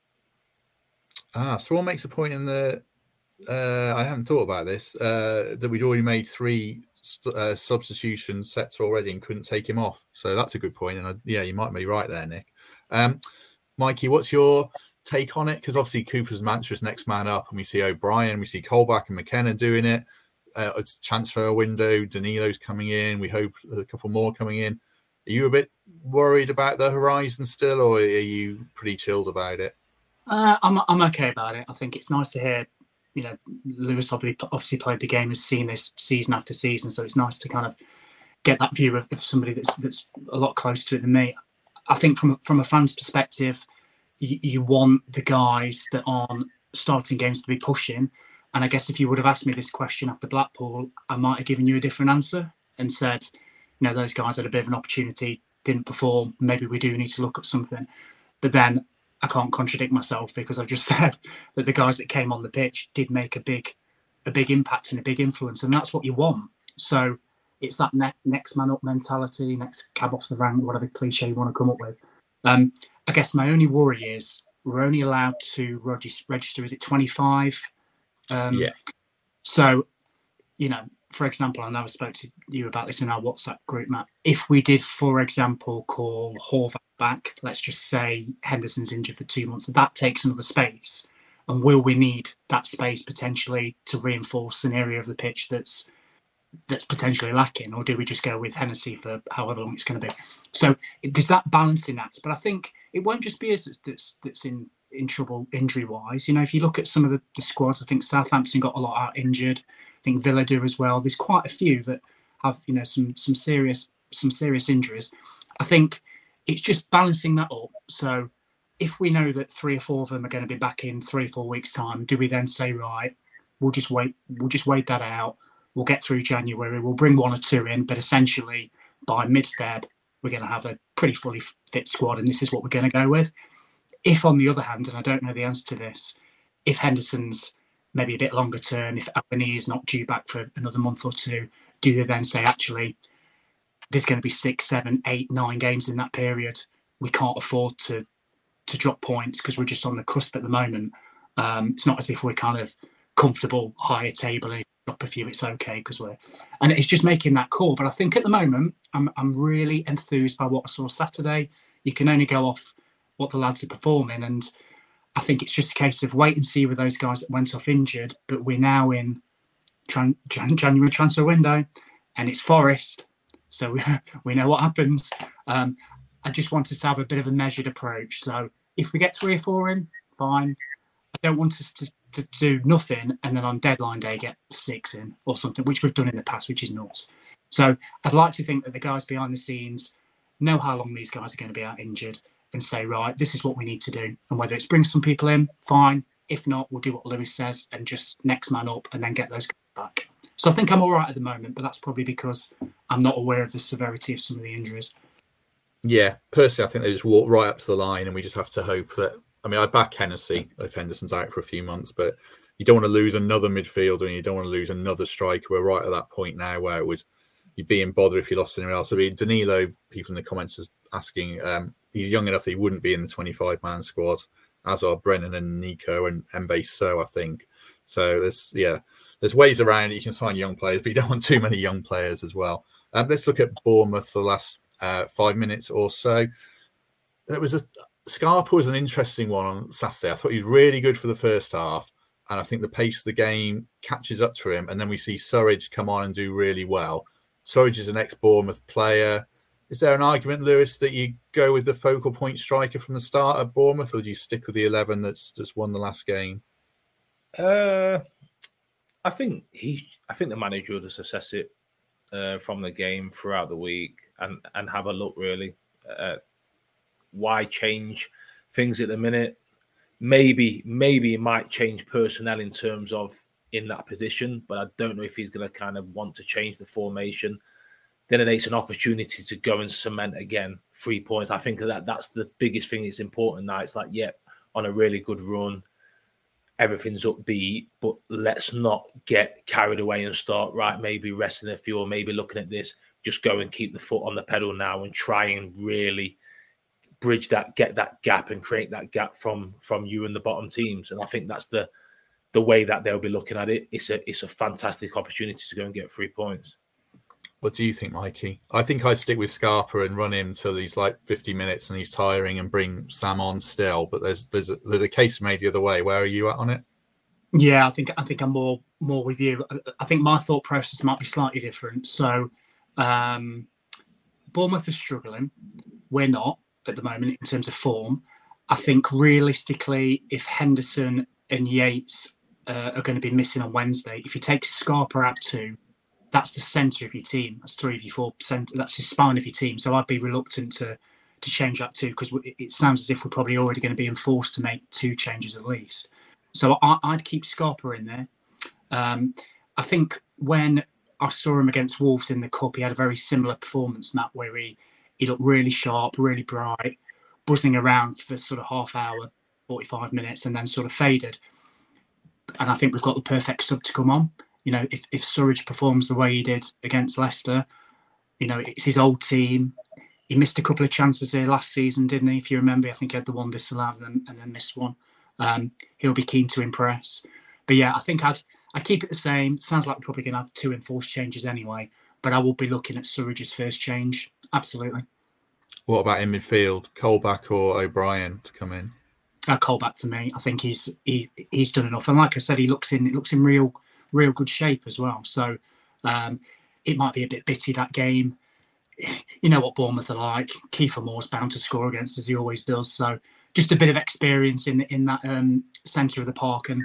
S2: Ah, Swan makes a point in the. Uh, I haven't thought about this. Uh, that we'd already made three uh, substitution sets already and couldn't take him off. So that's a good. And I, yeah, you might be right there, Nick. Um, Mikey, what's your take on it? Because obviously Cooper's Manchester's next man up, and we see O'Brien, we see Colback and McKenna doing it. Uh, it's transfer window. Danilo's coming in. We hope a couple more coming in. Are you a bit worried about the horizon still, or are you pretty chilled about it?
S3: Uh, I'm I'm okay about it. I think it's nice to hear. You know, Lewis obviously played the game, has seen this season after season, so it's nice to kind of get that view of, of somebody that's that's a lot closer to it than me. I think from from a fan's perspective, you, you want the guys that aren't starting games to be pushing. And I guess if you would have asked me this question after Blackpool, I might have given you a different answer and said, you know, those guys had a bit of an opportunity, didn't perform. Maybe we do need to look at something. But then I can't contradict myself because I've just said that the guys that came on the pitch did make a big, a big impact and a big influence, and that's what you want. So it's that ne- next man up mentality, next cab off the rank, whatever cliche you want to come up with. Um, I guess my only worry is we're only allowed to register. Is it twenty five?
S2: Um, yeah.
S3: So, you know, for example, I never spoke to you about this in our WhatsApp group, Matt. If we did, for example, call Horvath back, let's just say Henderson's injured for two months, that takes another space. And will we need that space potentially to reinforce an area of the pitch that's that's potentially lacking, or do we just go with Hennessey for however long it's going to be? So there's that balancing act, but I think it won't just be us that's, that's in in trouble injury wise. You know, if you look at some of the, the squads, I think Southampton got a lot out injured. I think Villa do as well. There's quite a few that have you know some some serious some serious injuries. I think it's just balancing that up. So if we know that three or four of them are going to be back in three or four weeks' time, do we then say right? We'll just wait. We'll just wait that out. We'll get through January. We'll bring one or two in, but essentially by mid-Feb, we're going to have a pretty fully fit squad, and this is what we're going to go with. If, on the other hand, and I don't know the answer to this, if Henderson's maybe a bit longer term, if Awoniyi is not due back for another month or two, do they then say, actually, there's going to be six, seven, eight, nine games in that period? We can't afford to to drop points because we're just on the cusp at the moment. Um, it's not as if we're kind of comfortable higher table and drop a few, it's okay because we're and it's just making that call. But I think at the moment, I'm I'm really enthused by what I saw Saturday. You can only go off what the lads are performing, and I think it's just a case of wait and see with those guys that went off injured. But we're now in Jan- Jan- January transfer window, and it's Forest, so we, we know what happens. Um, I just wanted to have a bit of a measured approach. So if we get three or four in, fine. I don't want us to, to do nothing and then on deadline day get six in or something, which we've done in the past, which is nuts. So I'd like to think that the guys behind the scenes know how long these guys are going to be out injured and say, right, this is what we need to do. And whether it's bring some people in, fine. If not, we'll do what Lewis says and just next man up and then get those back. So I think I'm all right at the moment, but that's probably because I'm not aware of the severity of some of the injuries.
S2: Yeah, personally, I think they just walk right up to the line, and we just have to hope that. I mean, I'd back Hennessey if Henderson's out for a few months, but you don't want to lose another midfielder and you don't want to lose another striker. We're right at that point now where it would you'd be in bother if you lost anyone else. I mean, Danilo, people in the comments is asking, um, he's young enough that he wouldn't be in the 25 man squad, as are Brennan and Neco and Mbe Soh, I think. So there's, yeah, there's ways around it. You can sign young players, but you don't want too many young players as well. Um, let's look at Bournemouth for the last uh, five minutes or so. There was a Scarpa was an interesting one on Saturday. I thought he was really good for the first half, and I think the pace of the game catches up to him. And then we see Surridge come on and do really well. Surridge is an ex Bournemouth player. Is there an argument, Lewis, that you go with the focal point striker from the start at Bournemouth, or do you stick with the eleven that's just won the last game?
S4: Uh, I think he. I think the manager will just assess it uh, from the game throughout the week and and have a look really. Uh, why change things at the minute? Maybe maybe might change personnel in terms of in that position, but I don't know if he's going to kind of want to change the formation. Then it's an opportunity to go and cement again three points. I think that that's the biggest thing. It's important now. It's like, yep, yeah, on a really good run, everything's upbeat, but let's not get carried away and start right. Maybe resting a few, or maybe looking at this. Just go and keep the foot on the pedal now and try and really bridge that, get that gap, and create that gap from from you and the bottom teams. And I think that's the the way that they'll be looking at it. It's a it's a fantastic opportunity to go and get three points.
S2: What do you think, Mikey? I think I'd stick with Scarpa and run him till he's like 50 minutes and he's tiring and bring Sam on still. But there's there's a, there's a case made the other way. Where are you at on it?
S3: Yeah, I think I think I'm more more with you. I think my thought process might be slightly different. So, um, Bournemouth is struggling. We're not at the moment in terms of form. I think realistically, if Henderson and Yates uh, are going to be missing on Wednesday, if you take Scarpa out too, that's the centre of your team. That's three of your four percent. That's the spine of your team. So I'd be reluctant to to change that too because it sounds as if we're probably already going to be enforced to make two changes at least. So I, would keep Scarpa in there. Um, I think when I saw him against Wolves in the cup, he had a very similar performance, Matt, where he he looked really sharp, really bright, buzzing around for sort of half hour, forty five minutes, and then sort of faded. And I think we've got the perfect sub to come on you know, if, if Surridge performs the way he did against Leicester, you know, it's his old team. He missed a couple of chances there last season, didn't he? If you remember, I think he had the one disallowed and then, and then missed one. Um, he'll be keen to impress. But yeah, I think I'd I keep it the same. Sounds like we're probably going to have two enforced changes anyway. But I will be looking at Surridge's first change. Absolutely.
S2: What about in midfield, Colback or O'Brien to come in?
S3: A Colback for me. I think he's he, he's done enough. And like I said, he looks in it looks in real real good shape as well. So um, it might be a bit bitty that game. You know what Bournemouth are like. Kiefer Moore's bound to score against as he always does. So just a bit of experience in in that um, centre of the park. And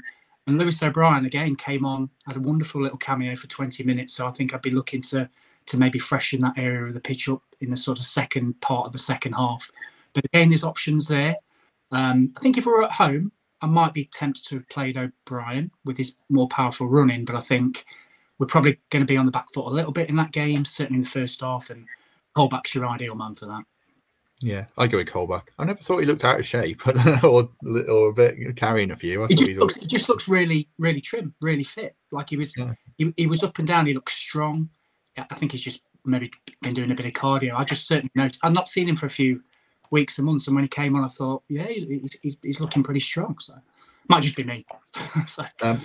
S3: and Lewis O'Brien again came on, had a wonderful little cameo for 20 minutes. So I think I'd be looking to to maybe freshen that area of the pitch up in the sort of second part of the second half. But again, there's options there. Um, I think if we we're at home, I might be tempted to have played O'Brien with his more powerful running, but I think we're probably going to be on the back foot a little bit in that game, certainly in the first half. And Colback's your ideal man for that.
S2: Yeah, I go with Colback. I never thought he looked out of shape, or or a bit carrying a few.
S3: he just, looks, he just looks really, really trim, really fit. Like he was, yeah. he, he was up and down. He looks strong. I think he's just maybe been doing a bit of cardio. I just certainly noticed. I've not seen him for a few weeks and months. And when he came on, I thought, yeah, he's, he's, looking pretty strong. So might just be me.
S2: so. um,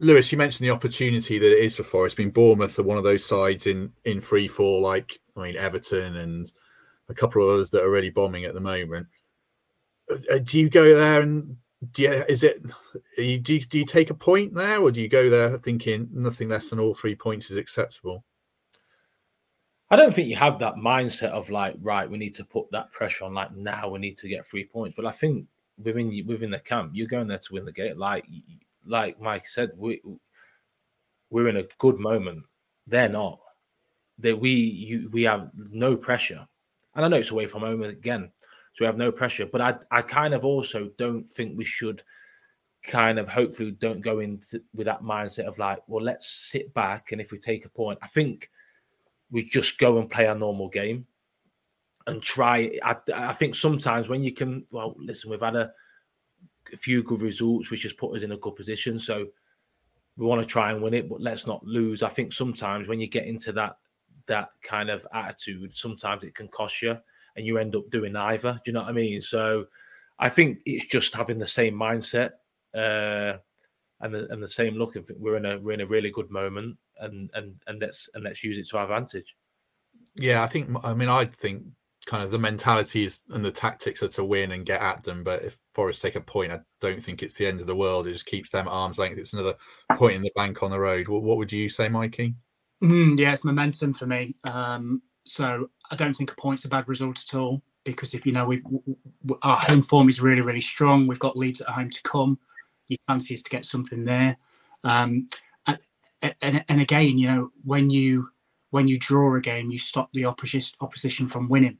S2: Lewis, you mentioned the opportunity that it is for Forest. I mean, Bournemouth are one of those sides in in free fall, like I mean Everton and a couple of others that are really bombing at the moment. Uh, do you go there and do you, is it do you, do you take a point there, or do you go there thinking nothing less than all three points is acceptable?
S4: I don't think you have that mindset of like, right, we need to put that pressure on. Like now, we need to get three points. But I think within within the camp, you're going there to win the game. Like like Mike said, we we're in a good moment. They're not. That we you we have no pressure, and I know it's away from home again, so we have no pressure. But I I kind of also don't think we should kind of hopefully don't go into with that mindset of like, well, let's sit back and if we take a point, I think we just go and play our normal game and try. I, I think sometimes when you can, well, listen, we've had a, a few good results, which has put us in a good position. So we want to try and win it, but let's not lose. I think sometimes when you get into that that kind of attitude, sometimes it can cost you, and you end up doing either. Do you know what I mean? So I think it's just having the same mindset. Uh, and the and the same look. I think we're in a we're in a really good moment, and and and let's and let's use it to our advantage.
S2: Yeah, I think. I mean, I think kind of the mentality is and the tactics are to win and get at them. But if Forest take a point, I don't think it's the end of the world. It just keeps them at arm's length. It's another point in the bank on the road. What, what would you say, Mikey?
S3: Mm, yeah, it's momentum for me. Um, so I don't think a point's a bad result at all because if you know we, we our home form is really really strong. We've got leads at home to come your fancy is to get something there. Um, and, and, again, you know, when you when you draw a game, you stop the opposition opposition from winning.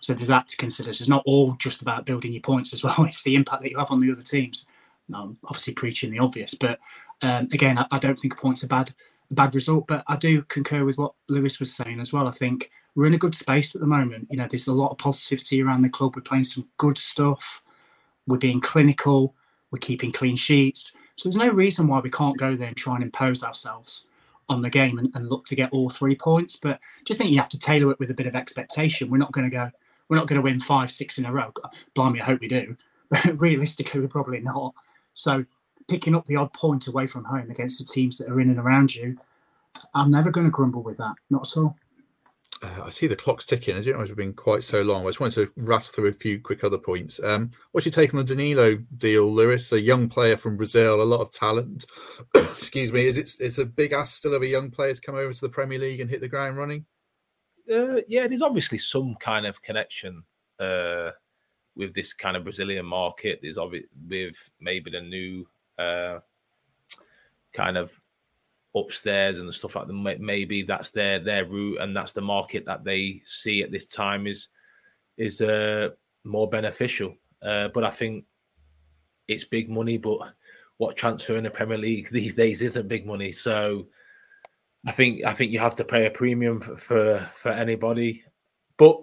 S3: So there's that to consider. So it's not all just about building your points as well. It's the impact that you have on the other teams. I'm obviously preaching the obvious, but um, again, I, I, don't think a point's a bad a bad result. But I do concur with what Lewis was saying as well. I think we're in a good space at the moment. You know, there's a lot of positivity around the club. We're playing some good stuff. We're being clinical. We're keeping clean sheets. So there's no reason why we can't go there and try and impose ourselves on the game and, and look to get all three points. But just think you have to tailor it with a bit of expectation. We're not going to go. We're not going to win five, six in a row. Blimey, I hope we do. But realistically, we're probably not. So picking up the odd point away from home against the teams that are in and around you, I'm never going to grumble with that. Not at all.
S2: Uh, I see the clock's ticking. I didn't know it's been quite so long. I just wanted to rattle through a few quick other points. Um, what's your take on the Danilo deal, Lewis? A young player from Brazil, a lot of talent. Excuse me. Is it it's a big ask still of a young player to come over to the Premier League and hit the ground running?
S4: Uh, yeah, there's obviously some kind of connection uh, with this kind of Brazilian market. There's obviously with maybe the new uh, kind of upstairs and stuff like that. Maybe that's their their route and that's the market that they see at this time is is uh, more beneficial. Uh, but I think it's big money. But what transfer in the Premier League these days isn't big money. So I think I think you have to pay a premium for for, for anybody. But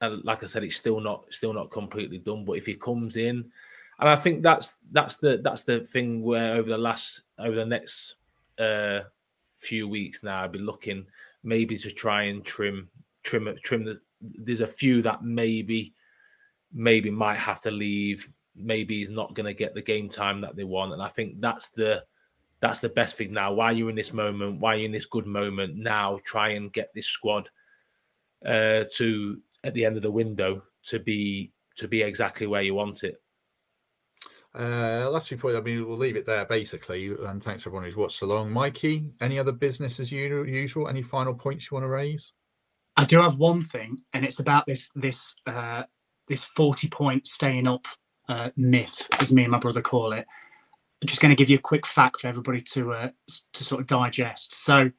S4: uh, like I said, it's still not still not completely done. But if he comes in, and I think that's that's the that's the thing where over the last over the next uh, few weeks now, I've been looking maybe to try and trim trim trim the. There's a few that maybe maybe might have to leave. Maybe he's not going to get the game time that they want, and I think that's the that's the best thing now. Why you're in this moment, why you're in this good moment now, try and get this squad uh, to at the end of the window to be to be exactly where you want it.
S2: Uh, last few points. I mean, we'll leave it there basically. And thanks everyone who's watched along. Mikey, any other business as usual? Any final points you want to raise?
S3: I do have one thing, and it's about this this uh, this forty point staying up uh, myth, as me and my brother call it. I'm just going to give you a quick fact for everybody to uh, to sort of digest. So,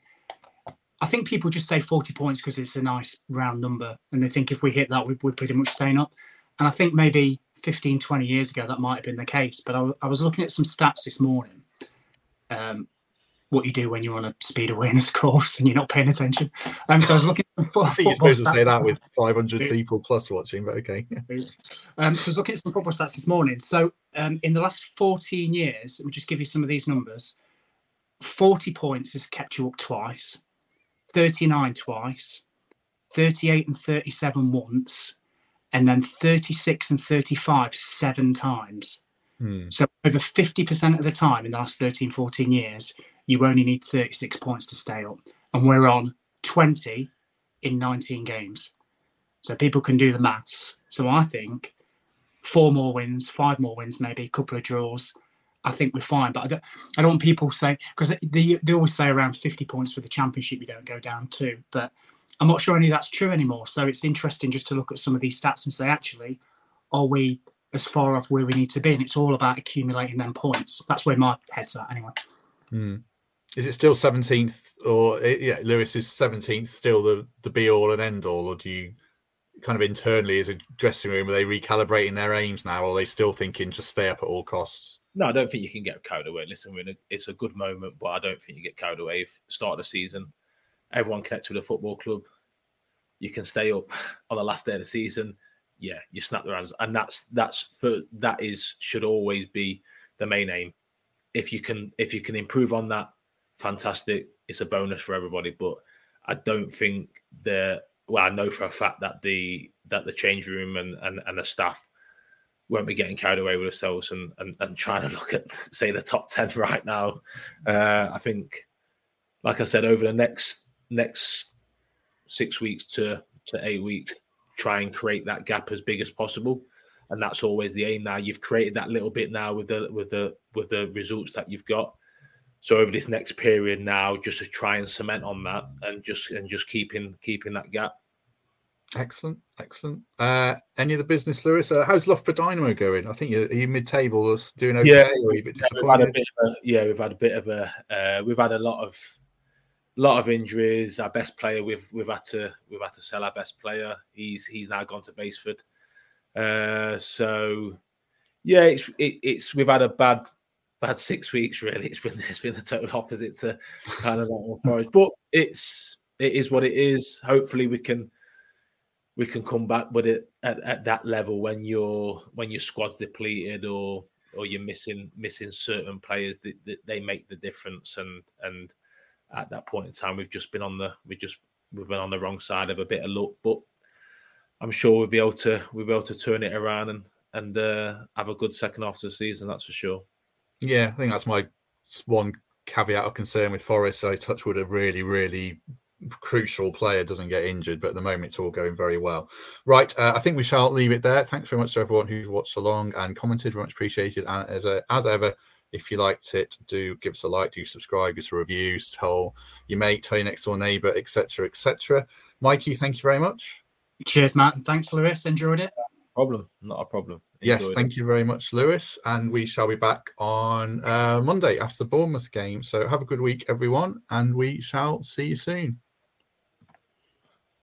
S3: I think people just say forty points because it's a nice round number, and they think if we hit that, we, we're pretty much staying up. And I think maybe 15, 20 years ago, that might have been the case. But I, I was looking at some stats this morning. Um, what you do when you're on a speed awareness course and you're not paying attention. Um, so I was looking at
S2: some football You're supposed to say that with 500 people plus watching, but okay.
S3: um, so I was looking at some football stats this morning. So um, in the last 14 years, let me just give you some of these numbers 40 points has kept you up twice, 39 twice, 38 and 37 once, and then 36 and 35 seven times. Hmm. So over 50% of the time in the last 13, 14 years, you only need 36 points to stay up. And we're on 20 in 19 games. So people can do the maths. So I think four more wins, five more wins, maybe a couple of draws. I think we're fine. But I don't, I don't want people say because they, they always say around 50 points for the championship, you don't go down to. But I'm not sure any of that's true anymore. So it's interesting just to look at some of these stats and say, actually, are we as far off where we need to be? And it's all about accumulating them points. That's where my head's at anyway.
S2: Hmm. Is it still 17th or yeah, Lewis is 17th still the, the be all and end all? Or do you kind of internally as a dressing room, are they recalibrating their aims now? Or are they still thinking just stay up at all costs?
S4: No, I don't think you can get carried away. Listen, it's a good moment, but I don't think you get carried away. Start of the season, everyone connects with a football club. You can stay up on the last day of the season. Yeah, you snap the hands, and that's that's for that is should always be the main aim. If you can if you can improve on that, fantastic. It's a bonus for everybody. But I don't think the well, I know for a fact that the that the change room and and, and the staff won't be getting carried away with themselves and, and, and trying to look at say the top 10 right now uh, i think like i said over the next next six weeks to to eight weeks, try and create that gap as big as possible. And that's always the aim. Now you've created that little bit now with the with the with the results that you've got. So over this next period now, just to try and cement on that and just and just keeping keeping that gap.
S2: Excellent, excellent. Uh, any of the business, Lewis? Uh, how's Loughborough Dynamo going? I think you're, are you mid-table, us doing okay,
S4: yeah,
S2: or are you a bit disappointed? Yeah, we've had a bit
S4: of a, yeah, we've had a bit of a uh, we've had a lot of lot of injuries. Our best player, we've we've had to we've had to sell our best player. He's he's now gone to Basford. Uh, so yeah, it's it, it's we've had a bad bad six weeks really. It's been it's been the total opposite to kind of that Forest, but it's it is what it is. Hopefully we can we can come back with it at, at that level when your when your squad's depleted or or you're missing missing certain players that, that they make the difference. And and at that point in time, we've just been on the we just we've been on the wrong side of a bit of luck. But I'm sure we'll be able to we'll be able to turn it around and and uh, have a good second half of the season. That's for sure.
S2: Yeah, I think that's my one caveat of concern with Forest. So Touchwood a really, really crucial player doesn't get injured, but at the moment it's all going very well. Right, uh, I think we shall leave it there. Thanks very much to everyone who's watched along and commented. Very much appreciated. And as a, as ever, if you liked it, do give us a like, do subscribe, give us a review, tell your mate, tell your next door neighbour, etc., etc. Mikey, thank you very much.
S3: Cheers, Matt, and thanks, Lewis. Enjoyed it.
S4: Problem, not a problem.
S2: Enjoyed yes, thank it. you very much, Lewis. And we shall be back on uh, Monday after the Bournemouth game. So have a good week, everyone, and we shall see you soon.